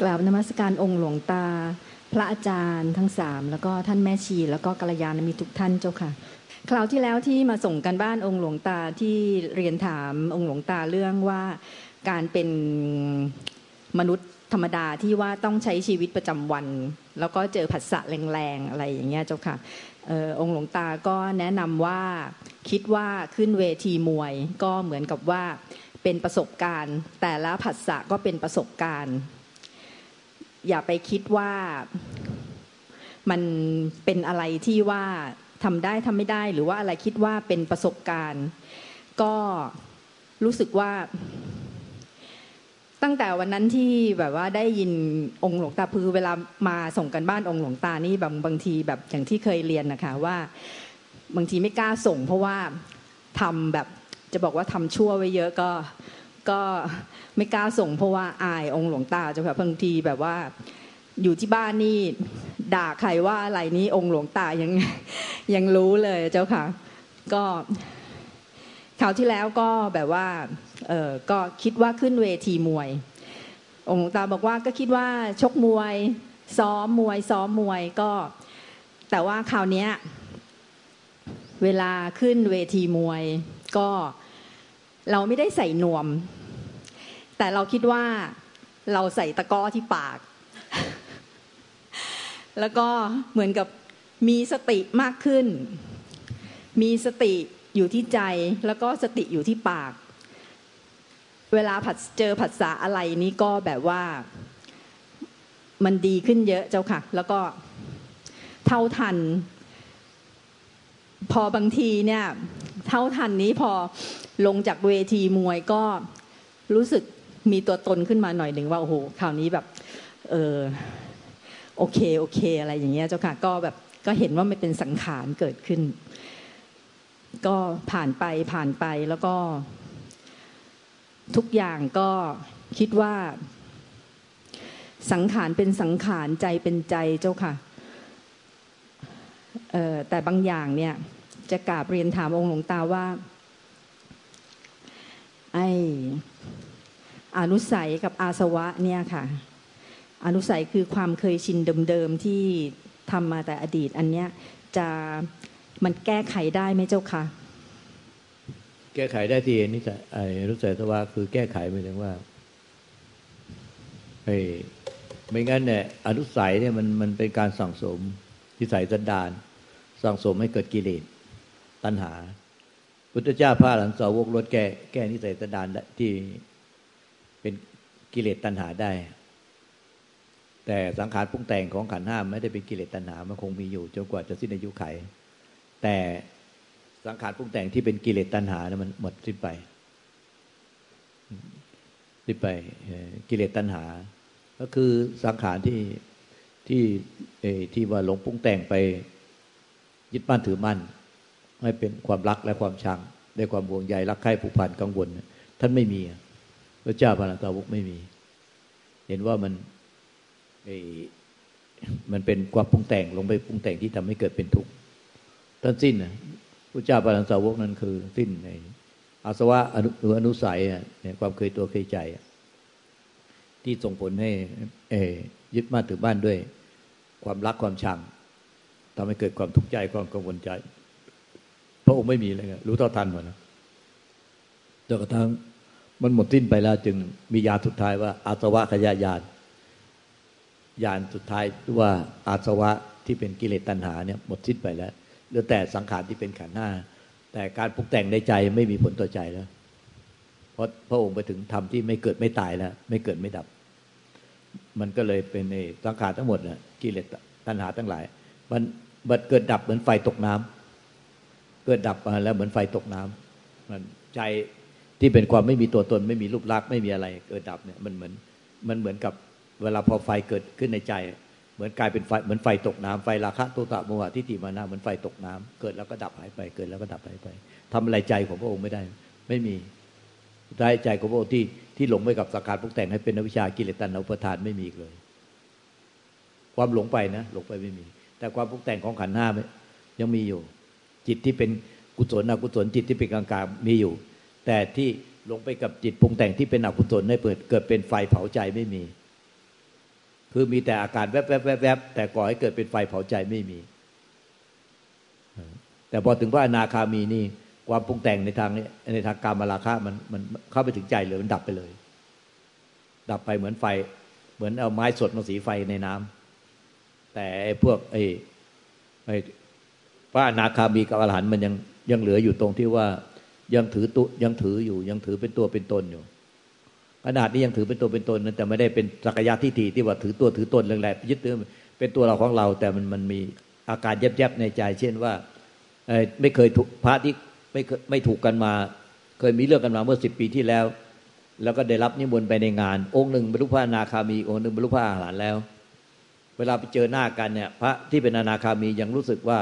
กราบนมัสการองค์หลวงตา พระอาจารย์ทั้งสามแล้วก็ท่านแม่ชี แล้วก็กัลยาณมิตรทุกท่านเจ้าค่ะ คราวที่แล้วที่มาส่งกันบ้านองค์หลวงตาที่เรียนถามองค์หลวงตาเรื่องว่าการเป็นมนุษย์ธรรมดาที่ว่าต้องใช้ชีวิตประจำวัน แล้วก็เจอผัสสะแรงๆอะไรอย่างเงี้ยเจ้าค่ะอองค์หลวงตาก็แนะนำว่าคิดว่าขึ้นเวทีมวย ก็เหมือนกับว่าเป็นประสบการณ์ แต่ละผัสสะก็เป็นประสบการณ์ อย่าไปคิดว่ามันเป็นอะไรที่ว่าทำได้ทำไม่ได้หรือว่าอะไรคิดว่าเป็นประสบการณ์ ก็รู้สึกว่า ตั้งแต่วันนั้นที่แบบว่าได้ยินองค์หลวงตาพือเวลามาส่งกันบ้านองค์หลวงตานี่บางบางทีแบบอย่างที่เคยเรียนนะคะว่า บางทีไม่กล้าส่ง เพราะว่าทำแบบจะบอกว่าทำชั่วไว้เยอะก็ ก็ไม่กล้าส่งเพราะว่าอายองค์หลวงตาเจ้าค่ะบางทีแบบว่าอยู่ที่บ้านนี่ด่าใครว่าอะไรนี้องค์หลวงตายังยังรู้เลยเจ้าค่ะ ก็คราวที่แล้วก็แบบว่าเออก็คิดว่าขึ้นเวทีมวย องค์ตาบอกว่าก็คิดว่าชกมวย ซ้อมมวย ซ้อมมวยก็ แต่ว่าคราวนี้เวลาขึ้นเวทีมวย ก็เราไม่ได้ใส่นวม แต่เราคิดว่าเราใส่ตะก้อที่ปาก แล้วก็เหมือนกับมีสติมากขึ้น มีสติอยู่ที่ใจแล้วก็สติอยู่ที่ปาก เวลาผัดเจอผัสสะอะไรนี้ก็แบบว่ามันดีขึ้นเยอะเจ้าค่ะ แล้วก็เท่าทัน พอบางทีเนี่ย เท่าทันนี้พอลงจากเวทีมวยก็รู้สึก มีตัวตนขึ้นมาหน่อยหนึ่งว่าโอ้โหคราวนี้แบบเออโอเคโอเค อะไรอย่างเงี้ยเจ้าค่ะก็แบบก็เห็นว่าไม่เป็นสังขารเกิดขึ้น ก็ผ่านไปผ่านไปแล้วก็ ทุกอย่างก็คิดว่า สังขารเป็นสังขารใจเป็นใจเจ้าค่ะแต่บางอย่างเนี่ยจะกราบเรียนถามองค์หลวงตาว่า ไอ อนุสัยกับอาสวะเนี่ยค่ะ อนุสัยคือความเคยชินเดิมๆที่ทำมาแต่อดีต อันเนี้ยจะมันแก้ไขได้ไหมเจ้าคะแก้ไขได้ที่นิสัยไอ้รู้สึกว่าคือแก้ไขหมายถึงว่าไอ้ยไม่งั้นเนี่ยอนุสัยเนี่ยมันมันเป็นการสั่งสมนิสัยสันดานสั่งสมให้เกิดกิเลสตัณหา พุทธเจ้าพระหลังสาวกลดแก้แก้นิสัยสันดานที่ เป็นกิเลสตัณหาได้ แต่สังขารปรุงแต่งของขันห้ามไม่ได้เป็นกิเลสตัณหามันคงมีอยู่จนกว่าจะสิ้นอายุไข แต่สังขารปรุงแต่งที่เป็นกิเลสตัณหานะมันหมดสิ้นไปสิ้นไปกิเลสตัณหา ก็คือสังขารที่ที่ที่ว่าหลงปรุงแต่งไปยึดมั่นถือมั่นให้เป็นความรักและความชังได้ความห่วงใยรักใคร่ผูกพันกังวลท่านไม่มี พระเจ้าพระนาตาวุกไม่มี เห็นว่ามันมันเป็นความปรุงแต่งลงไปปรุงแต่งที่ทำให้เกิดเป็นทุกข์ท่านสิ้นนะพระเจ้าปารังสาวกนั้นคือ สิ้นในอาสวะอนุหรือนุสัยเนี่ยความเคยตัวเคยใจ ที่ส่งผลให้ยึดมั่นถือบ้านด้วย ความรักความชังทำให้เกิดความทุกข์ใจความกังวลใจ พระองค์ไม่มีเลยรู้เท่าทันหมดนะจนกระทั่ง มันหมดสิ้นไปแล้วจึงมียาสุดท้ายว่า อาสวะขยายานยานสุดท้ายว่าอาสวะที่เป็นกิเลสตัณหาเนี่ยหมดสิ้นไปแล้วหรือแต่สังขารที่เป็นขันธ์ห้าแต่การปรุงแต่งในใจไม่มีผลต่อใจแล้ว เพราะพระองค์ไปถึงธรรมที่ไม่เกิดไม่ตายแล้ว ไม่เกิดไม่ดับ มันก็เลยเป็นในสังขารทั้งหมดน่ะกิเลสตัณหาทั้งหลาย มันบัดเกิดดับเหมือนไฟตกน้ำเกิดดับมาแล้วเหมือนไฟตกน้ำมันใจ ที่เป็นความไม่มีตัวตนไม่มีรูปลักษณ์ไม่มีอะไรเกิดดับเนี่ยมันเหมือนมันเหมือนกับเวลาพอไฟเกิดขึ้นในใจ เหมือนกลายเป็นไฟเหมือนไฟตกน้ำไฟราคะโตตะโมหะทิฏฐิมานะเหมือนไฟตกน้ำเกิดแล้วก็ดับหายไปเกิดแล้วก็ดับหายไปทำอะไรใจของพระองค์ไม่ได้ ไม่มีใจใจของพระองค์ที่ที่หลงไปกับสังขารพวกแต่งให้เป็นวิชากิเลสตัณหาอุปทานไม่มีเลย ความหลงไปนะหลงไปไม่มี แต่ความพวกแต่งของขันห้ายังมีอยู่ จิตที่เป็นกุศลอกุศลจิตที่เป็นกลางๆมีอยู่ แต่ที่หลงไปกับจิตปรุงแต่งที่เป็นอกุศลให้เปิดเกิดเป็นไฟเผาใจไม่มี คือมีแต่อาการแวบแวบแวบแวบแต่ก่อให้เกิดเป็นไฟเผาใจไม่มี แต่พอถึงพระอนาคามีนี่ความปรุงแต่งในทางในทางการมาราคะมันมันเข้าไปถึงใจเลยมันดับไปเลย ดับไปเหมือนไฟ เหมือนเอาไม้สดมาสีไฟในน้ำแต่ไอ้พวกไอ้ไอ้พระอนาคามีกับอรหันต์มันยังยังเหลืออยู่ตรงที่ว่า ยังถือตุยังถืออยู่ ยังถือเป็นตัวเป็นตนอยู่ขนาดนี้ยังถือเป็นตัวเป็นตนแต่ไม่ได้เป็นสักยะทิฏฐิที่ว่าถือตัวถือตนแรงๆยึดถือเป็นตัวเราของเรา แต่มันมันมีอาการแยบๆในใจ เช่นว่าไม่เคยถูกพระที่ไม่ไม่ถูกกันมา เคยมีเรื่องกันมาเมื่อสิบปีที่แล้ว แล้วก็ได้รับนิมนต์ไปในงาน องค์หนึ่งบรรลุพระอนาคามีองค์หนึ่งบรรลุพระอรหันต์แล้ว เวลาไปเจอหน้ากันเนี่ย พระที่เป็นอนาคามียังรู้สึกว่า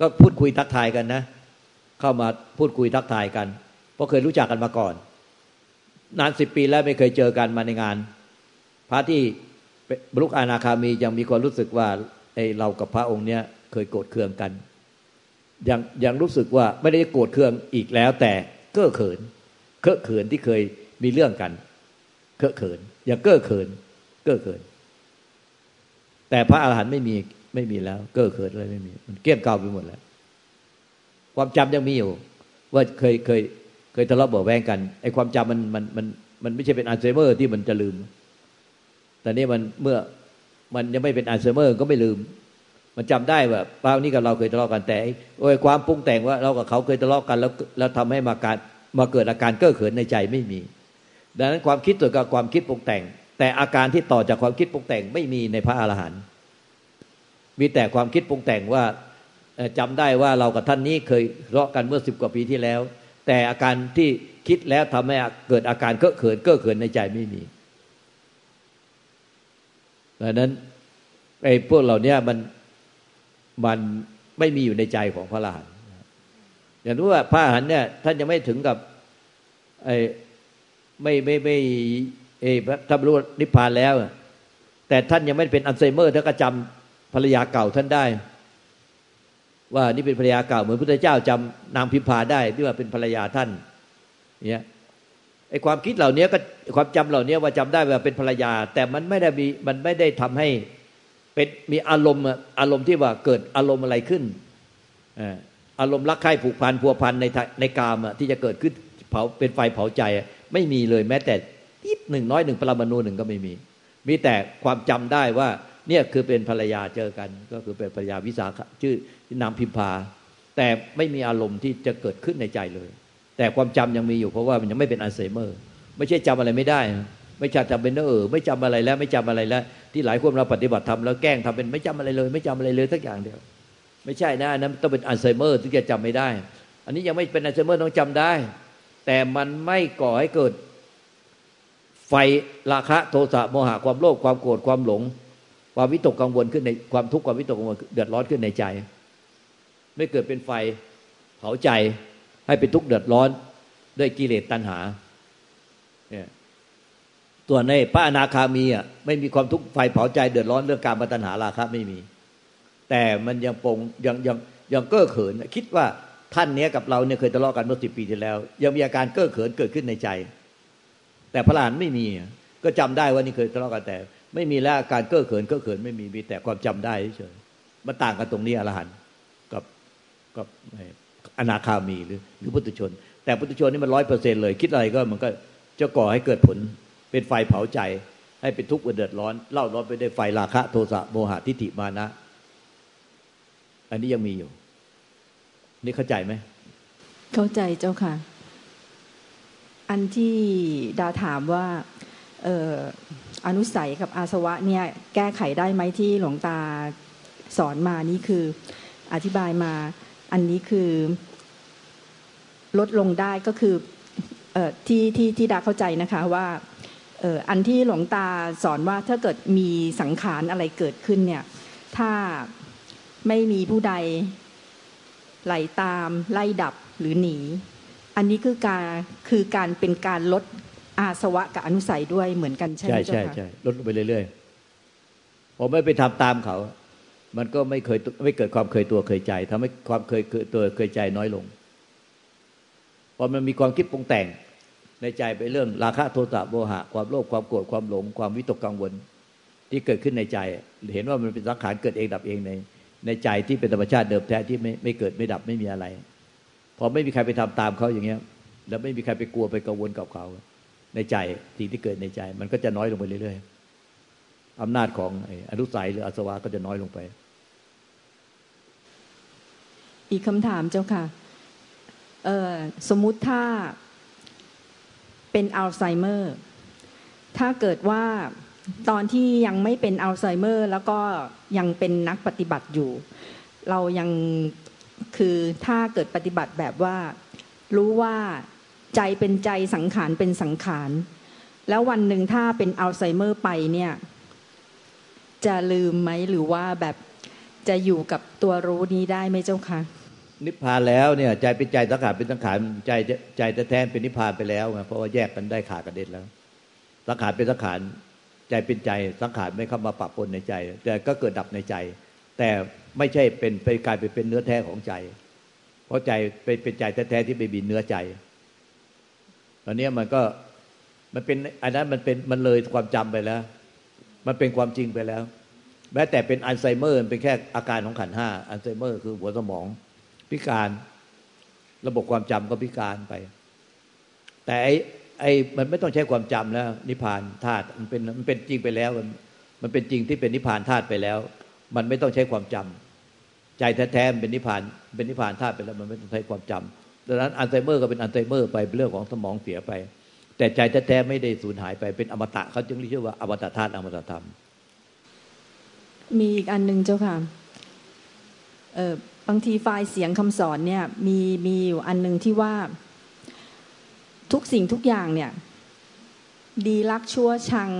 ก็พูดคุยทักทายกันนะ เข้ามาพูดคุยทักทายกัน เพราะเคยรู้จักกันมาก่อน นานสิบปีแล้วไม่เคยเจอกันมาในงาน พระที่บรรลุอนาคามียังมีความรู้สึกว่าไอเรากับพระองค์เนี้ยเคยโกรธเคืองกัน ยังยังรู้สึกว่าไม่ได้โกรธเคืองอีกแล้ว แต่เก้อเขิน เก้อเขินที่เคยมีเรื่องกัน เก้อเขินอย่าเก้อเขิน เก้อเขิน แต่พระอาหารหันต์ไม่มีไม่มีแล้ว เก้อเขินอะไรไม่มี มันเกลี้ยงเกลาไปหมดแล้ว ความจำยังมีอยู่ ว่าเคยเคยเคยทะเลาะเบาะแว้งกันไอ้ความจำมันมันมันมันไม่ใช่เป็นอัลไซเมอร์ที่มันจะลืม แต่นี่มันเมื่อมันยังไม่เป็นอัลไซเมอร์ก็ไม่ลืม มันจำได้ว่าป้านี้กับเราเคยทะเลาะกันแต่โอ้ยความปรุงแต่งว่าเรากับเขาเคยทะเลาะกัน แล้วแล้วทำให้มาการมาเกิดอาการเก้อเขินในใจไม่มี ดังนั้นความคิดตัวกับความคิดปรุงแต่ง แต่อาการที่ต่อจากความคิดปรุงแต่งไม่มีในพระอรหันต์มีแต่ความคิดปรุงแต่งว่า จำได้ว่าเรากับท่านนี้เคยเลาะกันเมื่อสิบกว่าปีที่แล้ว แต่อาการที่คิดแล้วทำให้เกิดอาการเก้อเขินเก้อเขินในใจไม่มีดังนั้นไอ้พวกเรานี้มันมันไม่มีอยู่ในใจของพระอรหันต์อย่างรู้ว่าพระอรหันต์เนี่ยท่านยังไม่ถึงกับไอ้ไม่ไม่ไม่เอท่านรู้นิพพานแล้ว แต่ท่านยังไม่เป็นอัลไซเมอร์ท่านก็จำภรรยาเก่าท่านได้ ว่านี่เป็นภรรยาเก่าเหมือนพระเจ้าจำนางพิมพาได้ที่ว่าเป็นภรรยาท่านเนี่ยไอ้ความคิดเหล่านี้ก็ความจำเหล่านี้ว่าจำได้ว่าเป็นภรรยา แต่มันไม่ได้มีมันไม่ได้ทำให้เป็นมีอารมณ์อารมณ์ที่ว่าเกิดอารมณ์อะไรขึ้นอารมณ์รักใคร่ผูกพันพัวพันในในกามที่จะเกิดขึ้นเผาเป็นไฟเผาใจไม่มีเลยแม้แต่นิดหนึ่งน้อยหนึ่งปรมาณูหนึ่งก็ไม่มี มีแต่ความจำได้ว่าเนี่ยคือเป็นภรรยาเจอกัน ก็คือเป็นภรรยาวิสาขชื่อ นามพิมพา แต่ไม่มีอารมณ์ที่จะเกิดขึ้นในใจเลย แต่ความจำยังมีอยู่เพราะว่ามันยังไม่เป็นอัลไซเมอร์ ไม่ใช่จำอะไรไม่ได้ ไม่จำจำเป็นเออไม่จำอะไรแล้วไม่จำอะไรแล้ว ที่หลายคนเราปฏิบัติทำแล้วแกล้งทำเป็นไม่จำอะไรเลย ไม่จำอะไรเลยสักอย่างเดียว ไม่ใช่นะนั้นต้องเป็นอัลไซเมอร์ที่จะจำไม่ได้ อันนี้ยังไม่เป็นอัลไซเมอร์ต้องจำได้ แต่มันไม่ก่อให้เกิดไฟราคะโทสะโมหะความโลภความโกรธความหลง ความวิตกกังวลขึ้นในความทุกข์ความวิตกกังวลเดือดร้อนขึ้นในใจ ไม่เกิดเป็นไฟเผาใจให้เป็นทุกข์เดือดร้อนด้วยกิเลสตัณหาเนี่ยตัวในพระอนาคามีอะไม่มีความทุกข์ไฟเผาใจเดือดร้อนเรื่องการปัญหาราคะไม่มี แต่มันยังปงยังยังยังเก้อเขิน คิดว่าท่านเนี้ยกับเราเนี่ยเคยทะเลาะกันเมื่อสิบปีที่แล้ว ยังมีอาการเก้อเขินเกิดขึ้นในใจ แต่พระหลานไม่มี ก็จำได้ว่านี่เคยทะเลาะกันแต่ ไม่มีแล้วอาการเก้อเขินเก้อเขินไม่มีมีแต่ความจำได้เฉยมันต่างกันตรงนี้อรหันต์ กับอนาคามีหรือหรือพุทธชน แต่พุทธชนนี่มันร้อยเปอร์เซ็นเลย คิดอะไรก็มันก็จะก่อให้เกิดผลเป็นไฟเผาใจ ให้เป็นทุกข์เดือดร้อนเล่าร้อนไปได้ไฟราคะโทสะโมหะทิฏฐิมานะ อันนี้ยังมีอยู่ นี่เข้าใจไหม เข้าใจเจ้าค่ะ อันที่ดาถามว่าเอออนุสัยกับอาสวะเนี่ยแก้ไขได้ไหมที่หลวงตาสอนมานี่คืออธิบายมา อันนี้คือลดลงได้ก็คือที่ที่ที่ดาเข้าใจนะคะว่าอันที่หลวงตาสอนว่าถ้าเกิดมีสังขารอะไรเกิดขึ้นเนี่ย ถ้าไม่มีผู้ใดไหลตามไล่ดับหรือหนี อันนี้คือการคือการเป็นการลดอาสวะกับอนุสัยด้วยเหมือนกันใช่ไหมใช่ใช่ใช่ลดไปเรื่อยๆพอไม่ไปทำตามเขา มันก็ไม่เคยไม่เกิดความเคยตัวเคยใจทำให้ความเคยตัวเคยใจน้อยลง พอมันมีความคิดปรุงแต่งในใจไปเรื่องราคะโทสะโมหะ ความโลภความโกรธความหลง ความวิตกกังวลที่เกิดขึ้นในใจ เห็นว่ามันเป็นสังขารเกิดเองดับเองใน ในใจที่เป็นธรรมชาติเดิมแท้ที่ไม่ไม่เกิดไม่ดับไม่มีอะไร พอไม่มีใครไปทำตามเขาอย่างเงี้ย แล้วไม่มีใครไปกลัวไปกังวลกับเขาในใจสิ่งที่เกิดในใจ มันก็จะน้อยลงไปเรื่อยๆอำนาจของอนุสัยหรืออาสวะก็จะน้อยลงไป อีกคำถามเจ้าค่ะสมมุติถ้าเป็นอัลไซเมอร์ ถ้าเกิดว่าตอนที่ยังไม่เป็นอัลไซเมอร์ แล้วก็ยังเป็นนักปฏิบัติอยู่ เรายังคือถ้าเกิดปฏิบัติแบบว่า รู้ว่าใจเป็นใจสังขารเป็นสังขาร แล้ววันหนึ่งถ้าเป็นอัลไซเมอร์ไปเนี่ย จะลืมไหมหรือว่าแบบจะอยู่กับตัวรู้นี้ได้ไหมเจ้าคะ นิพพานแล้วเนี่ย ใจเป็นใจสังขารเป็นสังขารใจใจแท้เป็นนิพพานไปแล้วไงเพราะว่าแยกกันได้ขาดกันเด็ดแล้ว สังขารเป็นสังขารใจเป็นใจสังขารไม่เข้ามาปะปนในใจ แต่ก็เกิดดับในใจ แต่ไม่ใช่เป็นไปกลายไปเป็นเนื้อแท้ของใจ เพราะใจเป็นเป็นใจแท้ๆที่ไปบินเนื้อใจตอนนี้มันก็มันเป็นอันนั้นมันเป็นมันเลยความจำไปแล้ว มันเป็นความจริงไปแล้ว แม้แต่เป็นอัลไซเมอร์เป็นแค่อาการของขันห้าอัลไซเมอร์คือหัวสมอง พิการ ระบบความจำก็พิการไป แต่ไอ้ไอ้มันไม่ต้องใช้ความจำแล้ว นิพพานธาตุมันเป็นมันเป็นจริงไปแล้ว มันมันเป็นจริงที่เป็นนิพพานธาตุไปแล้ว มันไม่ต้องใช้ความจำใจแท้ๆเป็นนิพพาน เป็นนิพพานธาตุไปแล้ว มันไม่ต้องใช้ความจำดังนั้นอัลไซเมอร์ก็เป็นอัลไซเมอร์ไปเป็นเรื่องของสมองเสียไป แต่ใจแท้ๆไม่ได้สูญหายไปเป็นอมตะเขาจึงเรียกว่าอมตะธาตุอมตะธรรมมีอีกอันหนึ่งเจ้าค่ะเออ บางทีไฟล์เสียงคำสอนเนี่ยมีมีอยู่อันหนึ่งที่ว่า ทุกสิ่งทุกอย่างเนี่ย ดีรักชั่วชัง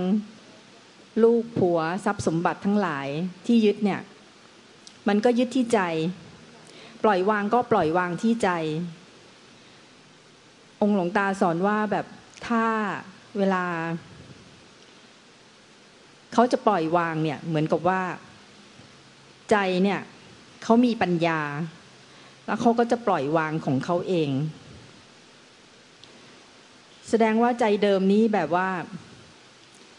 ลูกผัวทรัพย์สมบัติทั้งหลายที่ยึดเนี่ย มันก็ยึดที่ใจ ปล่อยวางก็ปล่อยวางที่ใจ องค์หลวงตาสอนว่าแบบถ้าเวลา เขาจะปล่อยวางเนี่ย เหมือนกับว่า ใจเนี่ย เขามีปัญญา แล้วเขาก็จะปล่อยวางของเขาเอง แสดงว่าใจเดิมนี้แบบว่า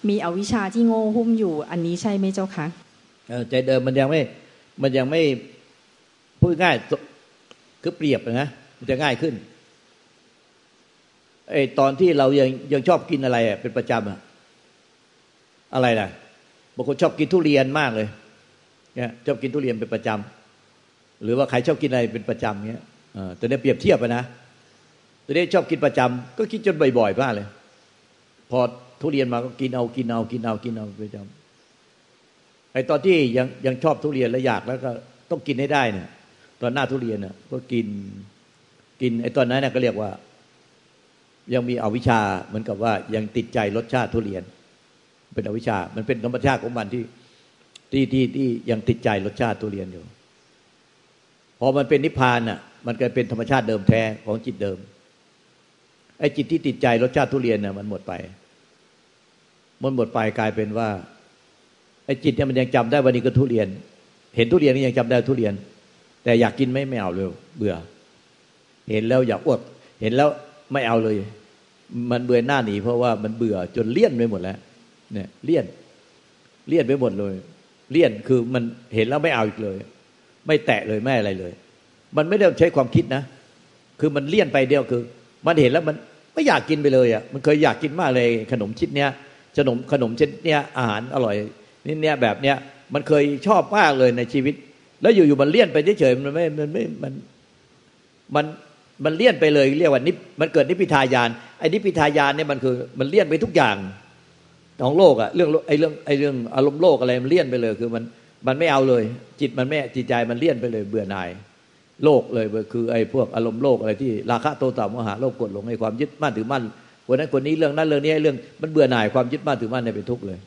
มีอวิชชาที่โง่หุ้มอยู่ อันนี้ใช่ไหมเจ้าคะใจเดิมมันยังไม่ มันยังไม่พูดง่ายคือเปรียบนะมันจะง่ายขึ้นไอ้ตอนที่เรายังยังชอบกินอะไรเป็นประจำอะอะไรล่ะบางคนชอบกินทุเรียนมากเลยเนี่ยชอบกินทุเรียนเป็นประจำ หรือว่าใครชอบกินอะไรเป็นประจำเงี้ยตัวนี้เปรียบเทียบไปนะตัวนี้ชอบกินประจำก็กินจนบ่อยๆบ้าเลย พอทุเรียนมาก็กินเอากินเอากินเอากินเอาประจำไอ้ตอนที่ยังยังชอบทุเรียนและอยากแล้วก็ต้องกินให้ได้เนี่ยตอนหน้าทุเรียนน่ะก็กินกินไอ้ตอนนั้นน่ะก็เรียกว่า ยังมีอวิชชาเหมือนกับว่ายังติดใจรสชาติทุเรียน เป็นอวิชชา มันเป็นธรรมชาติของมันที่ที่ที่ที่ยังติดใจรสชาติทุเรียนอยู่ พอมันเป็นนิพพานอะ มันก็เป็นธรรมชาติเดิมแท้ของจิตเดิมไอ้จิตที่ติดใจรสชาติทุเรียนน่ะมันหมดไป มันหมดไปกลายเป็นว่าไอ้จิตเนี่ยมันยังจำได้วันนี้ก็ทุเรียน เห็นทุเรียนนี่ยังจำได้ทุเรียน แต่อยากกินไม่ไม่เอาเลยเบื่อ เห็นแล้วอยากอ้วกเห็นแล้วไม่เอาเลย มันเบื่อหน้าหนีเพราะว่ามันเบื่อจนเลี่ยนไปหมดแล้ว เนี่ยเลี่ยนเลี่ยนไปหมดเลย เลี่ยนคือมันเห็นแล้วไม่เอาอีกเลย ไม่แตะเลยไม่อะไรเลย มันไม่ได้ใช้ความคิดนะ คือมันเลี่ยนไปเดียวคือ มันเห็นแล้วมันไม่อยากกินไปเลยอะมันเคยอยากกินมากเลยขนมชิ้นเนี้ยขนมขนมชิ้นเนี้ยอาหารอร่อยนี่เนี้ยแบบเนี้ยมันเคยชอบมากเลยในชีวิต แล้วอยู่ๆมันเลี่ยนไปเฉยๆมันไม่มันไม่มันมันมันเลี่ยนไปเลยเรียกว่านิมันเกิดนิพพิทายานไอ้นิพพิทายานเนี่ยมันคือมันเลี่ยนไปทุกอย่างของโลกอะเรื่องไอ้เรื่องไอ้เรื่องอารมณ์โลกอะไรมันเลี่ยนไปเลยคือมัน มันไม่เอาเลย จิตมันไม่จิตใจมันเลี่ยนไปเลยเบื่อหน่ายโลกเลยคือไอ้พวกอารมณ์โลกอะไรที่ราคะโทสะโมหะโลภกดหลงในความยึดมั่นถือมั่นคนนั้นคนนี้เรื่องนั้นเรื่องนี้เรื่องมันเบื่อหน่ายความยึดมั่นถือมั่นในเป็นทุกข์เลย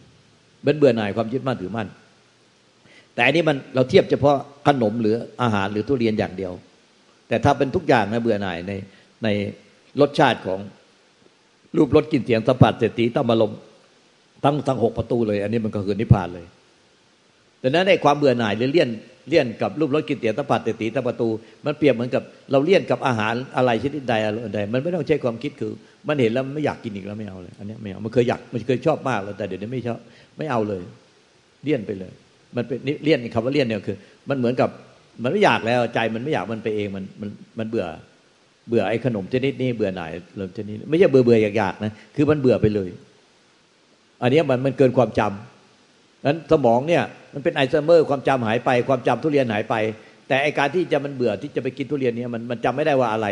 มันเบื่อหน่ายความยึดมั่นถือมั่นแต่อันนี้มันเราเทียบเฉพาะขนมหรืออาหารหรือทุเรียนอย่างเดียว แต่ถ้าเป็นทุกอย่างนะเบื่อหน่ายในในรสชาติของรูปรสกลิ่นเสียงสัมผัสเสติต้องมาลมทั้งทั้งหกประตูเลย อันนี้มันก็คือนิพพานเลย ดังนั้นในความเบื่อหน่ายหรือเลี่ยนเลี่ยนกับรูปรสกินเตียตปัดเตตีตประตู มันเปรียบเหมือนกับเราเลี่ยนกับอาหารอะไรชนิดใดอะไรใด มันไม่ต้องใช้ความคิดคือ มันเห็นแล้วไม่อยากกินอีกแล้วไม่เอาเลย อันนี้ไม่เอามันเคยอยากมันเคยชอบมากแล้วแต่เดี๋ยวนี้ไม่ชอบไม่เอาเลย เลี่ยนไปเลย มันเป็นเลี่ยนคำว่าเลี่ยนเนี่ยคือ มันเหมือนกับมันไม่อยากแล้วใจมันไม่อยากมันไปเองมันมันมันเบื่อเบื่อไอ้ขนมชนิดนี้เบื่อหน่ายเริ่มชนิดไม่ใช่เบื่อเบื่ออยากๆนะคือมันเบื่อไปเลย อันนี้มันมันเกินความจำ นั้นสมองเนี่ยมันเป็นไอซ์เมอร์ความจำหายไปความจำทุเรียนหายไป แต่ไอการที่จะมันเบื่อที่จะไปกินทุเรียนเนี่ยมันมันจำไม่ได้ว่าอะไร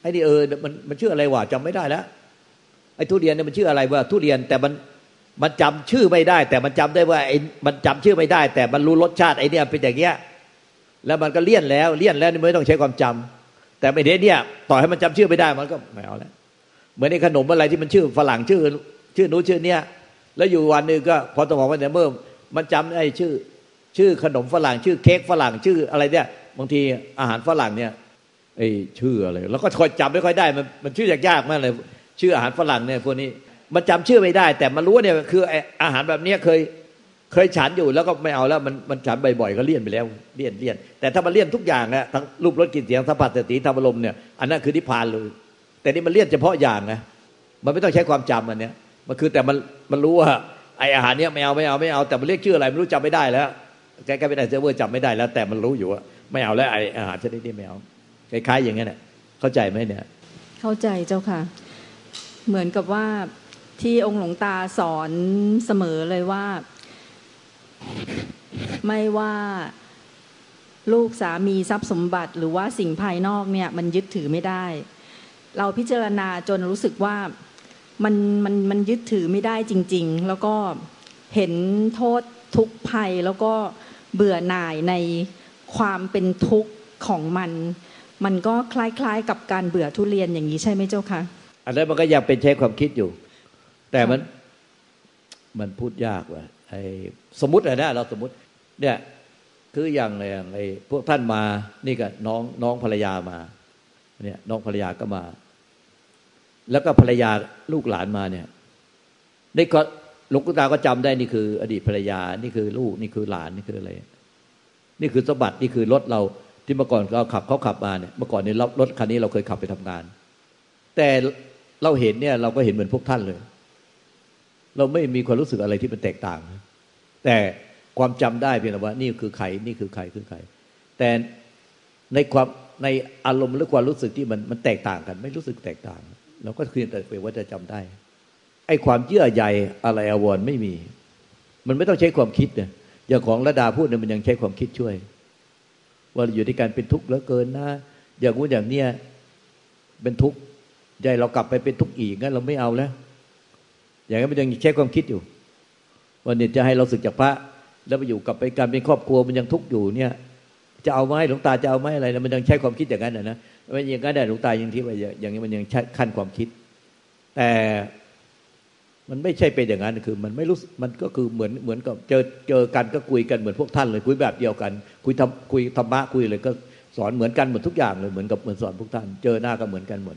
ไอ้นี่เออมันมันชื่ออะไรวะจำไม่ได้แล้วไอ้ทุเรียนเนี่ยมันชื่ออะไรว่าทุเรียนแต่มันมันจำชื่อไม่ได้ แต่มันจำได้ว่าไอ้มันจำชื่อไม่ได้ แต่มันรู้รสชาติไอ้นี่เป็นอย่างเงี้ยแล้วมันก็เลี่ยนแล้วเลี่ยนแล้วนี่ไม่ต้องใช้ความจำแต่ไม่เด้เนี่ย ต่อให้มันจำชื่อไม่ได้มันก็ไม่เอาแล้วเหมือนในขนมอะไรที่มันชื่อฝรั่งชื่อ ชื่อนู้ชื่อเนี้ย แล้วอยู่วันหนึ่งก็พอสมองมันเนี่ยเมื่อมันจำไอ้ชื่อ ชื่อขนมฝรั่ง ชื่อเค้กฝรั่งชื่ออะไรเนี่ยบางทีอาหารฝรั่งเนี่ยไอ้ชื่ออะไรแล้วก็คอยจำไม่ค่อยได้มันมันชื่อยากๆมากเลย ชื่ออาหารฝรั่งเนี่ยพวกนี้มันจำชื่อไม่ได้ แต่มันรู้เนี่ยคืออาหารแบบนี้เคยเคยฉันอยู่แล้วก็ไม่เอาแล้วมันมันฉันบ่อยๆก็เลี่ยนไปแล้วเลี่ยนเลี่ยนแต่ถ้ามันเลี่ยนทุกอย่างนะทั้งรูปรสกลิ่นเสียงสัมผัสสติธรรมอารมเนี่ยอันนั้นคือนิพพานเลย แต่นี่มันเลี่ยนเฉพาะอย่างนะมันไม่ต้องใช้ความจำอันเนี้ย มันคือแต่มันมันรู้ว่าไออาหารเนี้ยไม่เอาไม่เอาไม่เอาแต่มันเรียกชื่ออะไรไม่รู้จำไม่ได้แล้วแกก็เป็นไอเซอร์เวอร์จำไม่ได้แล้ว แต่มันรู้อยู่ว่าไม่เอาแล้วไออาหารชนิดนี้ไม่เอาคล้ายๆอย่างเงี้ยเข้าใจไหมเนี่ย เข้าใจเจ้าค่ะ เหมือนกับว่าที่องค์หลวงตาสอนเสมอเลยว่า ไม่ว่าลูกสามีทรัพย์สมบัติ หรือว่าสิ่งภายนอกเนี่ย มันยึดถือไม่ได้ เราพิจารณาจนรู้สึกว่า มันมันมันยึดถือไม่ได้จริง ๆ แล้วก็เห็นโทษทุกภัยแล้วก็เบื่อหน่ายในความเป็นทุกข์ของมัน มันก็คล้ายๆกับการเบื่อทุเรียนอย่างนี้ใช่ไหมเจ้าคะอันนั้นมันก็ยังเป็นใช้ความคิดอยู่ แต่มันมันพูดยากว่ะไอ้สมมติอะไรนะเราสมมติ เนี่ยคืออย่างไรอย่างไอ้พวกท่านมานี่ก็น้องน้องภรรยามา เนี่ยน้องภรรยาก็มา แล้วก็ภรรยาลูกหลานมาเนี่ยได้ก็หลวงตาก็จำได้นี่คือ อดีตภรรยา นี่คือลูกนี่คือหลานนี่คืออะไร นี่คือสมบัตินี่คือรถเราที่เมื่อก่อนเราขับเขาขับมาเนี่ยเมื่อก่อนในรถคันนี้เราเคยขับไปทำงาน แต่เราเห็นเนี่ยเราก็เห็นเหมือนพวกท่านเลย เราไม่มีความรู้สึกอะไรที่มันแตกต่าง แต่ความจำได้เพียงแต่ว่า นี่คือใครนี่คือใครคือใครแต่ในความในอารมณ์หรือความรู้สึกที่มันมันแตกต่างกัน ไม่รู้สึกแตกต่าง เราก็คือแต่เพียงว่าจะจำได้ ไอ้ความเยื่อใยอะไรอววรไม่มี มันไม่ต้องใช้ความคิดเนี่ยอย่างของระดาพูดเนี่ยมันยังใช้ความคิดช่วย ว่าอยู่ที่การเป็นทุกข์เหลือเกินนะอย่างงู้นอย่างเนี้ยเป็นทุกข์ใจเรากลับไปเป็นทุกข์อีกงั้นเราไม่เอาแล้ว อย่างนั้นมันยังใช้ความคิดอยู่วันนี้จะให้เราสึกจากพระ แล้วไปอยู่กับไปการเป็นครอบครัวมันยังทุกข์อยู่เนี่ย จะเอาไหมหลวงตาจะเอาไหมอะไรนะมันยังใช้ความคิดอย่างนั้นนะ ม่อย่างนั้นได้หลวงตายังที่ว่าอย่างนี้มันยังขั้นความคิด แต่มันไม่ใช่เป็นอย่างนั้นคือ มันไม่รู้มันก็คือเหมือนเหมือนกับเจอเจอกันก็คุยกันเหมือนพวกท่านเลยคุยแบบเดียวกัน คุยทำคุยธรรมะคุยเลยก็สอนเหมือนกันหมดทุกอย่างเลยเหมือนกับเหมือนสอนพวกท่าน เจอหน้าก็เหมือนกันหมด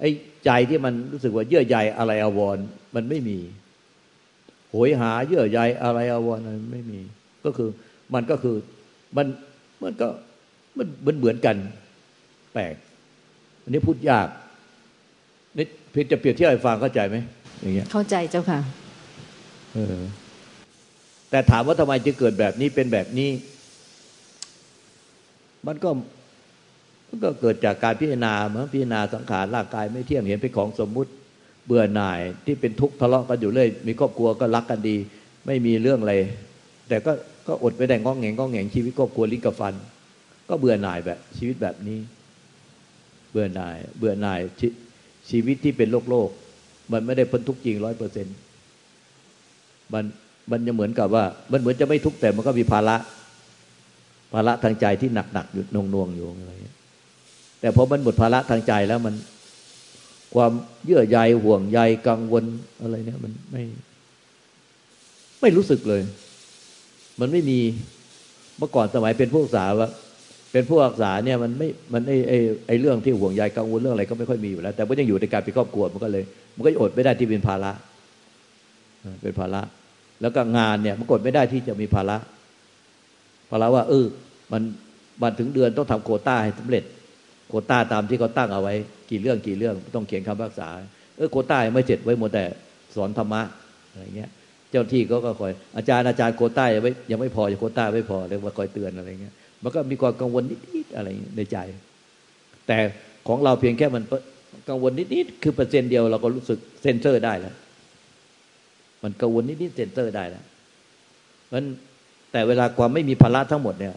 ไอ้ใจที่มันรู้สึกว่าเยื่อใยอะไรอววรมันไม่มีโหยหาเยื่อใยอะไรอววรมันไม่มี ก็คือมันก็คือมันมันก็มันเหมือนเหมือนกัน แปลก อันนี้พูดยากนี่เพียงจะเปรียบเทียบให้ฟังเข้าใจไหมอย่างเงี้ยเข้าใจเจ้าค่ะเออแต่ถามว่าทำไมจึงเกิดแบบนี้เป็นแบบนี้ มันก็ก็เกิดจากการพิจารณาเหมือนพิจารณาสังขารร่างกายไม่เที่ยงเห็นเป็นของสมมุติเบื่อหน่ายที่เป็นทุกข์ทะเลาะกันอยู่เลยมีครอบครัวก็รักกันดี ไม่มีเรื่องอะไร แต่ก็ก็อดไปได้งองแงงงองแงงชีวิตครอบครัวลิ้นกับฟัน ก็เบื่อหน่ายแบบชีวิตแบบนี้ เบื่อหน่าย เบื่อหน่ายชชีวิตที่เป็นโลกโลก มันไม่ได้พ้นทุกจริงร้อยเปอร์เซ็นต์มันมันจะเหมือนกับว่า มันเหมือนจะไม่ทุกแต่มันก็มีภาระ ภาระทางใจที่หนักหนักอยู่นงนวงอยู่อะไรแต่พอมันหมดภาระทางใจแล้วมันความเยื่อใยห่วงใยกังวลอะไรเนี่ย มันไม่ ไม่รู้สึกเลย มันไม่มีเมื่อก่อนสมัยเป็นผู้ศึกษาว่า เป็นผู้ศึกษาเนี่ยมันไม่ มันไอไอไอเรื่องที่ห่วงใยกังวลเรื่องอะไรก็ไม่ค่อยมีอยู่แล้ว แต่ก็ยังอยู่ในการเป็นครอบครัวมันก็เลย มันก็อดไม่ได้ที่เป็นภาระ เป็นภาระ แล้วก็งานเนี่ยมันกดไม่ได้ที่จะมีภาระ ภาระว่าเออมันมันถึงเดือนต้องทำโคต้าให้สำเร็จ โคต้าตามที่เขาตั้งเอาไว้ กี่เรื่องกี่เรื่องต้องเขียนคำภาษา เออโคต้าไม่เสร็จไว้หมดแต่สอนธรรมะอะไรเงี้ย เจ้าที่เขาก็คอยอาจารย์อาจารย์โคต้ายังไม่ยังไม่พอยังโคต้าไม่พอเลยมาคอยเตือนอะไรเงี้ย มันก็มีความกังวลนิดๆอะไรในใจ แต่ของเราเพียงแค่มันกังวลนิดๆคือเปอร์เซ็นต์เดียวเราก็รู้สึกเซนเซอร์ได้แล้วมันกังวลนิดๆเซนเซอร์ได้แล้วมันแต่เวลาความไม่มีภาระทั้งหมดเนี่ย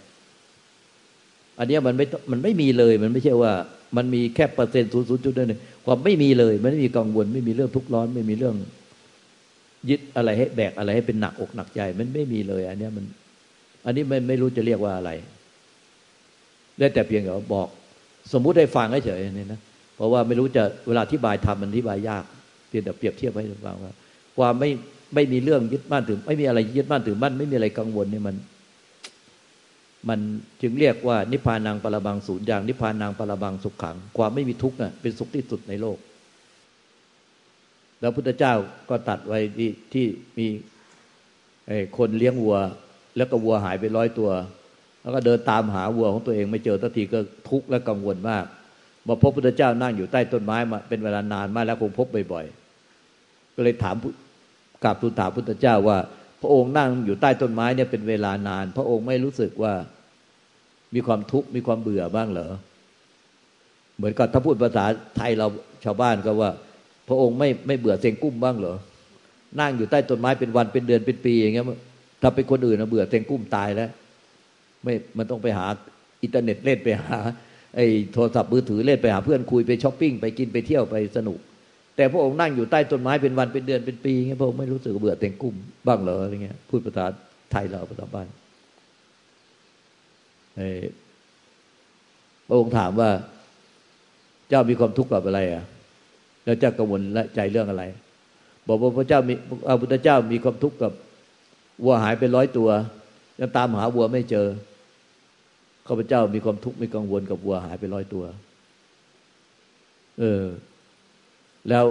อันนี้มันไม่มันไม่มีเลยมันไม่ใช่ว่า มันมีแค่เปอร์เซ็นต์ศูนย์ศูนย์จุดหนึ่งความไม่มีเลย มันไม่มีกังวล ไม่มีเรื่องทุกข์ร้อน ไม่มีเรื่อง ยึดอะไรให้แบกอะไรให้เป็นหนักอกหนักใจ มันไม่มีเลย อันนี้มัน อันนี้ไม่ไม่รู้จะเรียกว่าอะไร ได้แต่เพียงแต่บอก สมมุติให้ฟังเฉยๆนี่นะเพราะว่าไม่รู้จะเวลาที่บายทำมันที่บายยากเพียงแต่เปรียบเทียบให้ฟังว่าความไม่ไม่มีเรื่องยึดมั่นถือไม่มีอะไรยึดมั่นถือมั่นไม่มีอะไรกังวลนี่มัน มันจึงเรียกว่านิพพานังปรบังศูนย์อย่างนิพพานังปรบังสุขขัง ความไม่มีทุกข์น่ะเป็นสุขที่สุดในโลก แล้วพุทธเจ้าก็ตัดไว้ที่ที่มีคนเลี้ยงวัว แล้วก็วัวหายไปร้อยตัว แล้วก็เดินตามหาวัวของตัวเองไม่เจอทันทีก็ทุกข์และกังวลมากมาพบพุทธเจ้านั่งอยู่ใต้ต้นไม้มาเป็นเวลานานมากแล้วคงพบบ่อยๆ ก็เลยถามกราบทูลถามพุทธเจ้าว่า พระองค์นั่งอยู่ใต้ต้นไม้เนี่ยเป็นเวลานาน พระองค์ไม่รู้สึกว่ามีความทุกข์มีความเบื่อบ้างเหรอเหมือนกับถ้าพูดภาษาไทยเราชาวบ้านก็ว่า พระองค์ไม่ไม่เบื่อเซงกุ้มบ้างเหรอนั่งอยู่ใต้ต้นไม้เป็นวันเป็นเดือนเป็นปีอย่างเงี้ยถ้าเป็นคนอื่นนะเบื่อเซงกุ้มตายแล้ว ไม่มันต้องไปหาอินเทอร์เน็ตเล่นไปหาไอ้โทรศัพท์มือถือเล่นไปหาเพื่อนคุยไปช้อปปิ้งไปกินไปเที่ยวไปสนุก แต่พระองค์นั่งอยู่ใต้ต้นไม้เป็นวันเป็นเดือนเป็นปีเงี้ยพระองค์ไม่รู้สึกเบื่อเซ็งกลุ้มบ้างเหรออะไรเงี้ยพูดภาษาไทยเราภาษาบ้านพระองค์ถามว่า เจ้ามีความทุกข์กับอะไรอะ แล้วเจ้ากังวลและใจเรื่องอะไร บอกว่าพระเจ้ามีพระพุทธเจ้ามีความทุกข์กับวัวหายไปร้อยตัวยังตามหาวัวไม่เจอ ข้าพเจ้ามีความทุกข์ไม่กังวลกับวัวหายไปร้อยตัว เออ แล้ว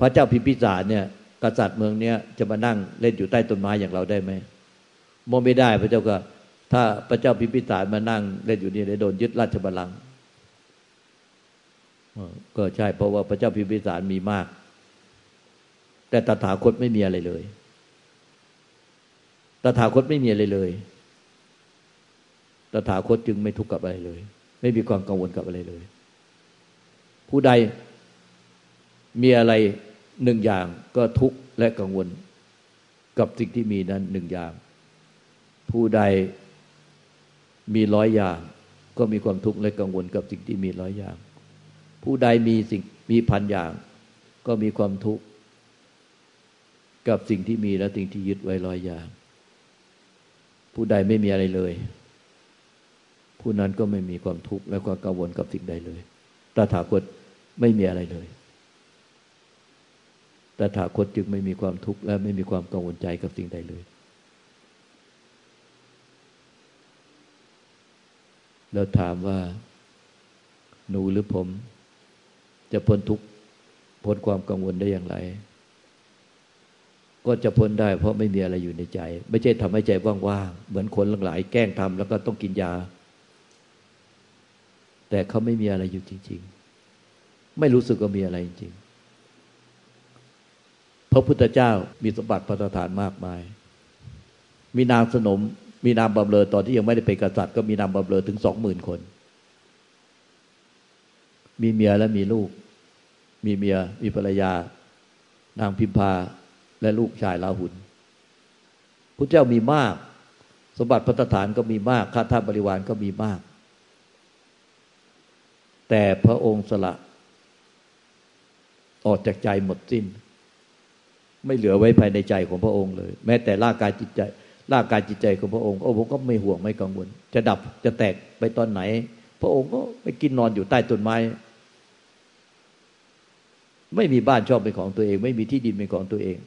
พระเจ้าพิมพิสารเนี่ย กษัตริย์เมืองเนี้ยจะมานั่งเล่นอยู่ใต้ต้นไม้อย่างเราได้ไหมมองไม่ได้พระเจ้าก็ ถ้าพระเจ้าพิมพิสารมานั่งเล่นอยู่นี่ได้โดนยึดราชบัลลังก์ก็ใช่เพราะว่าพระเจ้าพิมพิสารมีมาก แต่ตถาคตไม่มีอะไรเลย ตถาคตไม่มีอะไรเลย ตถาคตจึงไม่ทุกข์กับอะไรเลย ไม่มีความกังวลกับอะไรเลย ผู้ใดมีอะไรหนึ่งอย่างก็ทุกข์และกังวล กับสิ่งที่มีนั้นหนึ่งอย่าง ผู้ใดมีร้อยอย่าง ก็มีความทุกข์และกังวลกับสิ่งที่มีร้อยอย่าง ผู้ใดมีสิ่งมีพันอย่าง ก็มีความทุกข์กับสิ่งที่มีและสิ่งที่ยึดไว้ร้อยอย่าง ผู้ใดไม่มีอะไรเลย ผู้นั้นก็ไม่มีความทุกข์และความกังวลกับสิ่งใดเลยตถาคตไม่มีอะไรเลยตถาคตจึงไม่มีความทุกข์และไม่มีความกังวลใจกับสิ่งใดเลยเราถามว่า หนูหรือผม จะพ้นทุกข์พ้นความกังวลได้อย่างไร ก็จะพ้นได้ เพราะไม่มีอะไรอยู่ในใจ ไม่ใช่ทำให้ใจว่างๆเหมือนคนหลาย แกล้งทำแล้วก็ต้องกินยา แต่เขาไม่มีอะไรอยู่จริง ๆ ไม่รู้สึกว่ามีอะไรจริงพระพุทธเจ้ามีสมบัติพัฒฐานมากมาย มีนางสนม มีนามบำเรอตอนที่ยังไม่ได้เป็นกษัตริย์ก็มีนามบำเรอถึงสองหมื่นคน มีเมียและมีลูก มีเมียมีภรรยา นางพิมพา และลูกชายลาหุนพระเจ้ามีมาก สมบัติพัฒฐานก็มีมากข้าทาสบริวารก็มีมาก แต่พระองค์สละออกจากใจหมดสิ้น ไม่เหลือไว้ภายในใจของพระองค์เลย แม้แต่ร่างกายจิตใจร่างกายจิตใจของพระองค์โอ้ผมก็ไม่ห่วงไม่กังวล จะดับจะแตกไปตอนไหน พระองค์ก็ไปกินนอนอยู่ใต้ต้นไม้ ไม่มีบ้านชอบเป็นของตัวเอง ไม่มีที่ดินเป็นของตัวเอง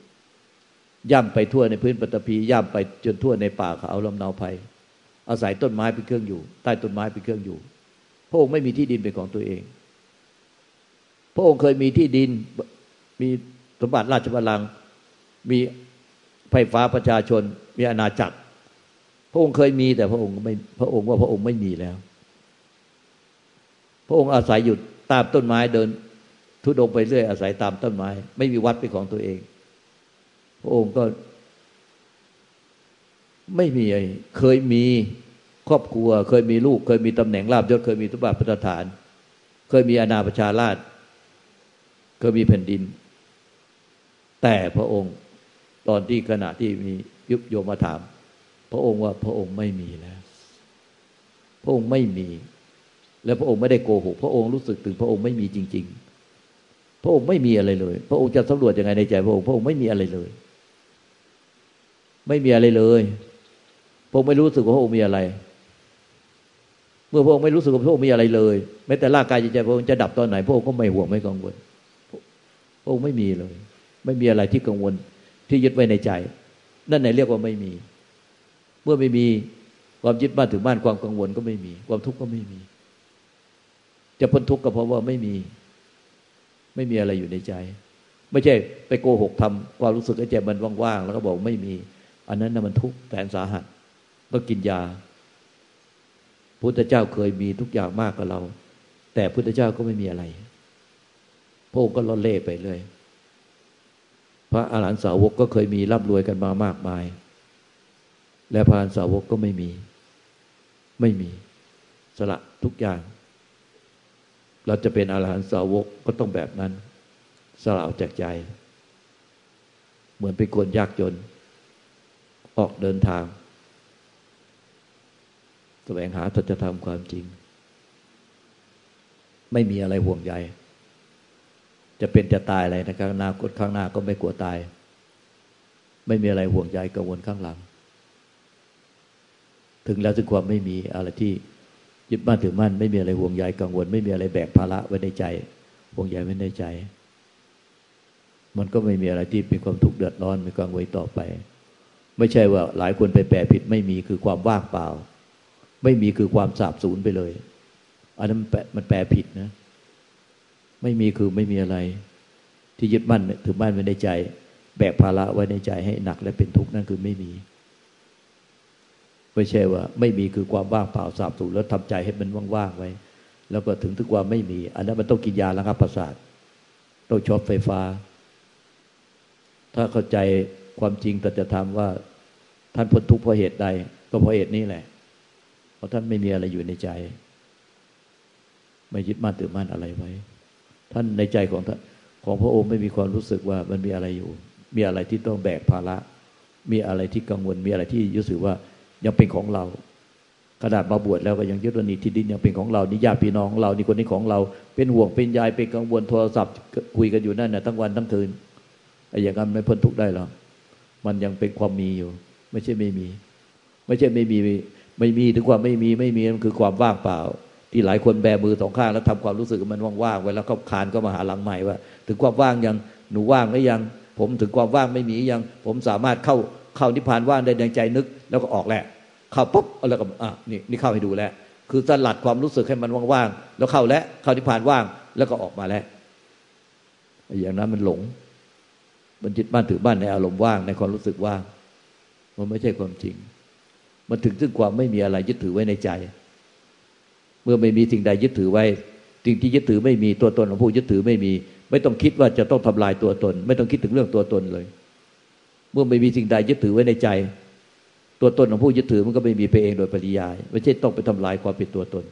ย่ำไปทั่วในพื้นปฐพีย่ำไปจนทั่วในป่าเขาลำนาภัย อาศัยต้นไม้เป็นเครื่องอยู่ ใต้ต้นไม้เป็นเครื่องอยู่ พระองค์ไม่มีที่ดินเป็นของตัวเอง พระองค์เคยมีที่ดินมีสมบัติราชบัลลังก์มีไฟฟ้าประชาชน มีอาณาจักร พระองค์เคยมีแต่พระองค์ไม่พระองค์ว่าพระองค์ไม่มีแล้ว พระองค์อาศัยอยู่ตามต้นไม้เดิน ทุดงไปเรื่อยอาศัยตามต้นไม้ ไม่มีวัดเป็นของตัวเอง ระองค์ก็ ไม่มีเคยมีครอบครัว เคยมีลูก เคยมีตำแหน่งลาบยศเคยมีทุบาทประฐาน เคยมีอาณาประชาราชเคยมีแผ่นดิน แต่พระองค์ตอนที่ขณะที่มียุบโยมมาถาม พระองค์ว่าพระองค์ไม่มีแล้วพระองค์ไม่มี แล้วพระองค์ไม่ได้โกหกพระองค์รู้สึกถึงพระองค์ไม่มีจริง ๆ พระองค์ไม่มีอะไรเลย พระองค์จะสำรวจยังไงในใจ พระองค์พระองค์ไม่มีอะไรเลย ไม่มีอะไรเลยพระองค์ไม่รู้สึกว่าพระองค์มีอะไร เมื่อพระองค์ไม่รู้สึกว่าพระองค์มีอะไรเลยแม้แต่ร่างกายจิตใจพระองค์จะดับตอนไหน พระองค์ก็ไม่ห่วงไม่กังวลพระองค์ไม่มีเลย ไม่มีอะไรที่กังวลที่ยึดไว้ในใจ นั่นไหนเรียกว่าไม่มี เมื่อไม่มีความยึดบ้านถึงบ้านความกังวลก็ไม่มี ความทุกข์ก็ไม่มี จะพ้นทุกข์ก็เพราะว่าไม่มี ไม่มีอะไรอยู่ในใจ ไม่ใช่ไปโกหกทำความรู้สึกไอ้ใจมันว่างๆแล้วก็บอกไม่มี อันนั้นน่ะมันทุกข์แสนสาหัสก็กินยาพุทธเจ้าเคยมีทุกอย่างมากกว่าเรา แต่พุทธเจ้าก็ไม่มีอะไร พระองค์ก็ล่อนเล่ไปเลย พระอาหารหันต์สาวกก็เคยมีร่ำรวยกันมามากมาย และพระอรหันต์สาวกก็ไม่มี ไม่มีสละทุกอย่าง เราจะเป็นอาหารหันต์สาวกก็ต้องแบบนั้น สละออกจากใจ เหมือนเป็นคนยากจน ออกเดินทางแสวงหาสัจธรรมความจริง ไม่มีอะไรห่วงใย จะเป็นจะตายอะไรนะครับอนาคตข้างหน้าก็ไม่กลัวตาย ไม่มีอะไรห่วงใยกังวลข้างหลัง ถึงแล้วถึงความไม่มีอะไรที่ยึดมั่นถือมั่นไม่มีอะไรห่วงใยกังวล ไม่มีอะไรแบกภาระไว้ในใจ ห่วงใยไว้ในใจ มันก็ไม่มีอะไรที่เป็นความทุกข์เดือดร้อนมีกังวลต่อไป ไม่ใช่ว่าหลายคนไปแปลผิดไม่มีคือความว่างเปล่า ไม่มีคือความสาบสูญไปเลย อันนั้นมันแปลผิดนะ ไม่มีคือไม่มีอะไร ที่ยึดมั่นถือมั่นไว้ในใจ แบกภาระไว้ในใจให้หนักและเป็นทุกข์นั่นคือไม่มี ไม่ใช่ว่า ไม่มีคือความว่างเปล่าสาบสูญแล้วทำใจให้มันว่างๆไว้ แล้วก็ถึงถึงความไม่มี อันนั้นมันต้องกินยาแล้วครับประสาทต้องช็อตไฟฟ้า ถ้าเข้าใจ ความจริงแต่จะทำว่า ท่านพ้นทุกข์เพราะเหตุใด ก็เพราะเหตุนี้แหละ เพราะท่านไม่มีอะไรอยู่ในใจ ไม่ยึดมั่นถือมั่นอะไรไว้ ท่านในใจของท่านของพระองค์ไม่มีความรู้สึกว่ามันมีอะไรอยู่ มีอะไรที่ต้องแบกภาระ มีอะไรที่กังวล มีอะไรที่รู้สึกว่ายังเป็นของเราขนาดมาบวชแล้วก็ยังยึดว่านี่ที่ดินยังเป็นของเรานี่ญาติพี่น้องของเรานี่คนนี้ของเรา เป็นห่วงเป็นยายเป็นกังวลโทรศัพท์ คุยกันอยู่นั่นน่ะทั้งวันทั้งคืนไอ้อย่างนั้นไม่พ้นทุกข์ได้หรอ มันยังเป็นความมีอยู่ ไม่ใช่ไม่มี ไม่ใช่ไม่มีไม่มีถึงความไม่มีไม่มีมันคือความว่างเปล่า ที่หลายคนแบมือสองข้างแล้วทำความรู้สึกมันว่างๆไว้แล้วก็คานก็มาหาหลังใหม่ว่า ถึงความว่างยังหนูว่างหรือยัง ผมถึงความว่างไม่มียัง ผมสามารถเข้าเข้านิพพานว่างได้ดังใจนึก แล้วก็ออกแหละเข้าปุ๊บแล้วก็อะนี่นี่เข้าให้ดูแล้วคือสลัดความรู้สึกให้มันว่างๆแล้วเข้าแล้วเข้านิพพานว่างแล้วก็ออกมาแล้วอย่างนั้นมันหลง มันจิตบ้านถือบ้านในอารมณ์ว่างในความรู้สึกว่างมันไม่ใช่ความจริง มันถึงซึ่งความไม่มีอะไรยึดถือไว้ในใจ เมื่อไม่มีสิ่งใดยึดถือไว้สิ่งที่ยึดถือไม่มีตัวตนของผู้ยึดถือไม่มี ไม่ต้องคิดว่าจะต้องทำลายตัวตน ไม่ต้องคิดถึงเรื่องตัวตนเลย เมื่อไม่มีสิ่งใดยึดถือไว้ในใจ ตัวตนของผู้ยึดถือมันก็ไม่มีไปเองโดยปริยาย ไม่ใช่ต้องไปทำลายความเป็นตัวตน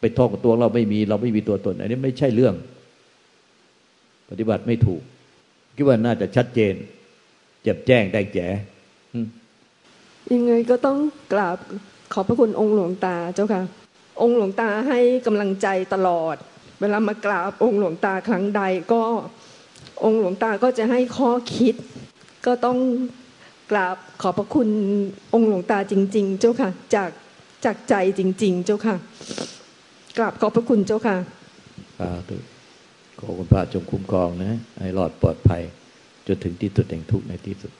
ไปท่องตัวเราไม่มีเราไม่มีตัวตน อันนี้ไม่ใช่เรื่อง ปฏิบัติไม่ถูก คิดว่าน่าจะชัดเจนเจ็บแจ้งได้แก่ยังไงก็ต้องกราบขอบพระคุณองค์หลวงตาเจ้าค่ะ องค์หลวงตาให้กำลังใจตลอด เวลามากราบองค์หลวงตาครั้งใดก็องค์หลวงตาก็จะให้ข้อคิด ก็ต้องกราบขอบพระคุณองค์หลวงตาจริง ๆ เจ้าค่ะ จากจากใจจริง ๆ เจ้าค่ะ กราบขอบพระคุณเจ้าค่ะสาธุ ขอคุณพระจงคุ้มครองนะ ให้รอดปลอดภัย จนถึงที่สุดแห่งทุกข์ในที่สุด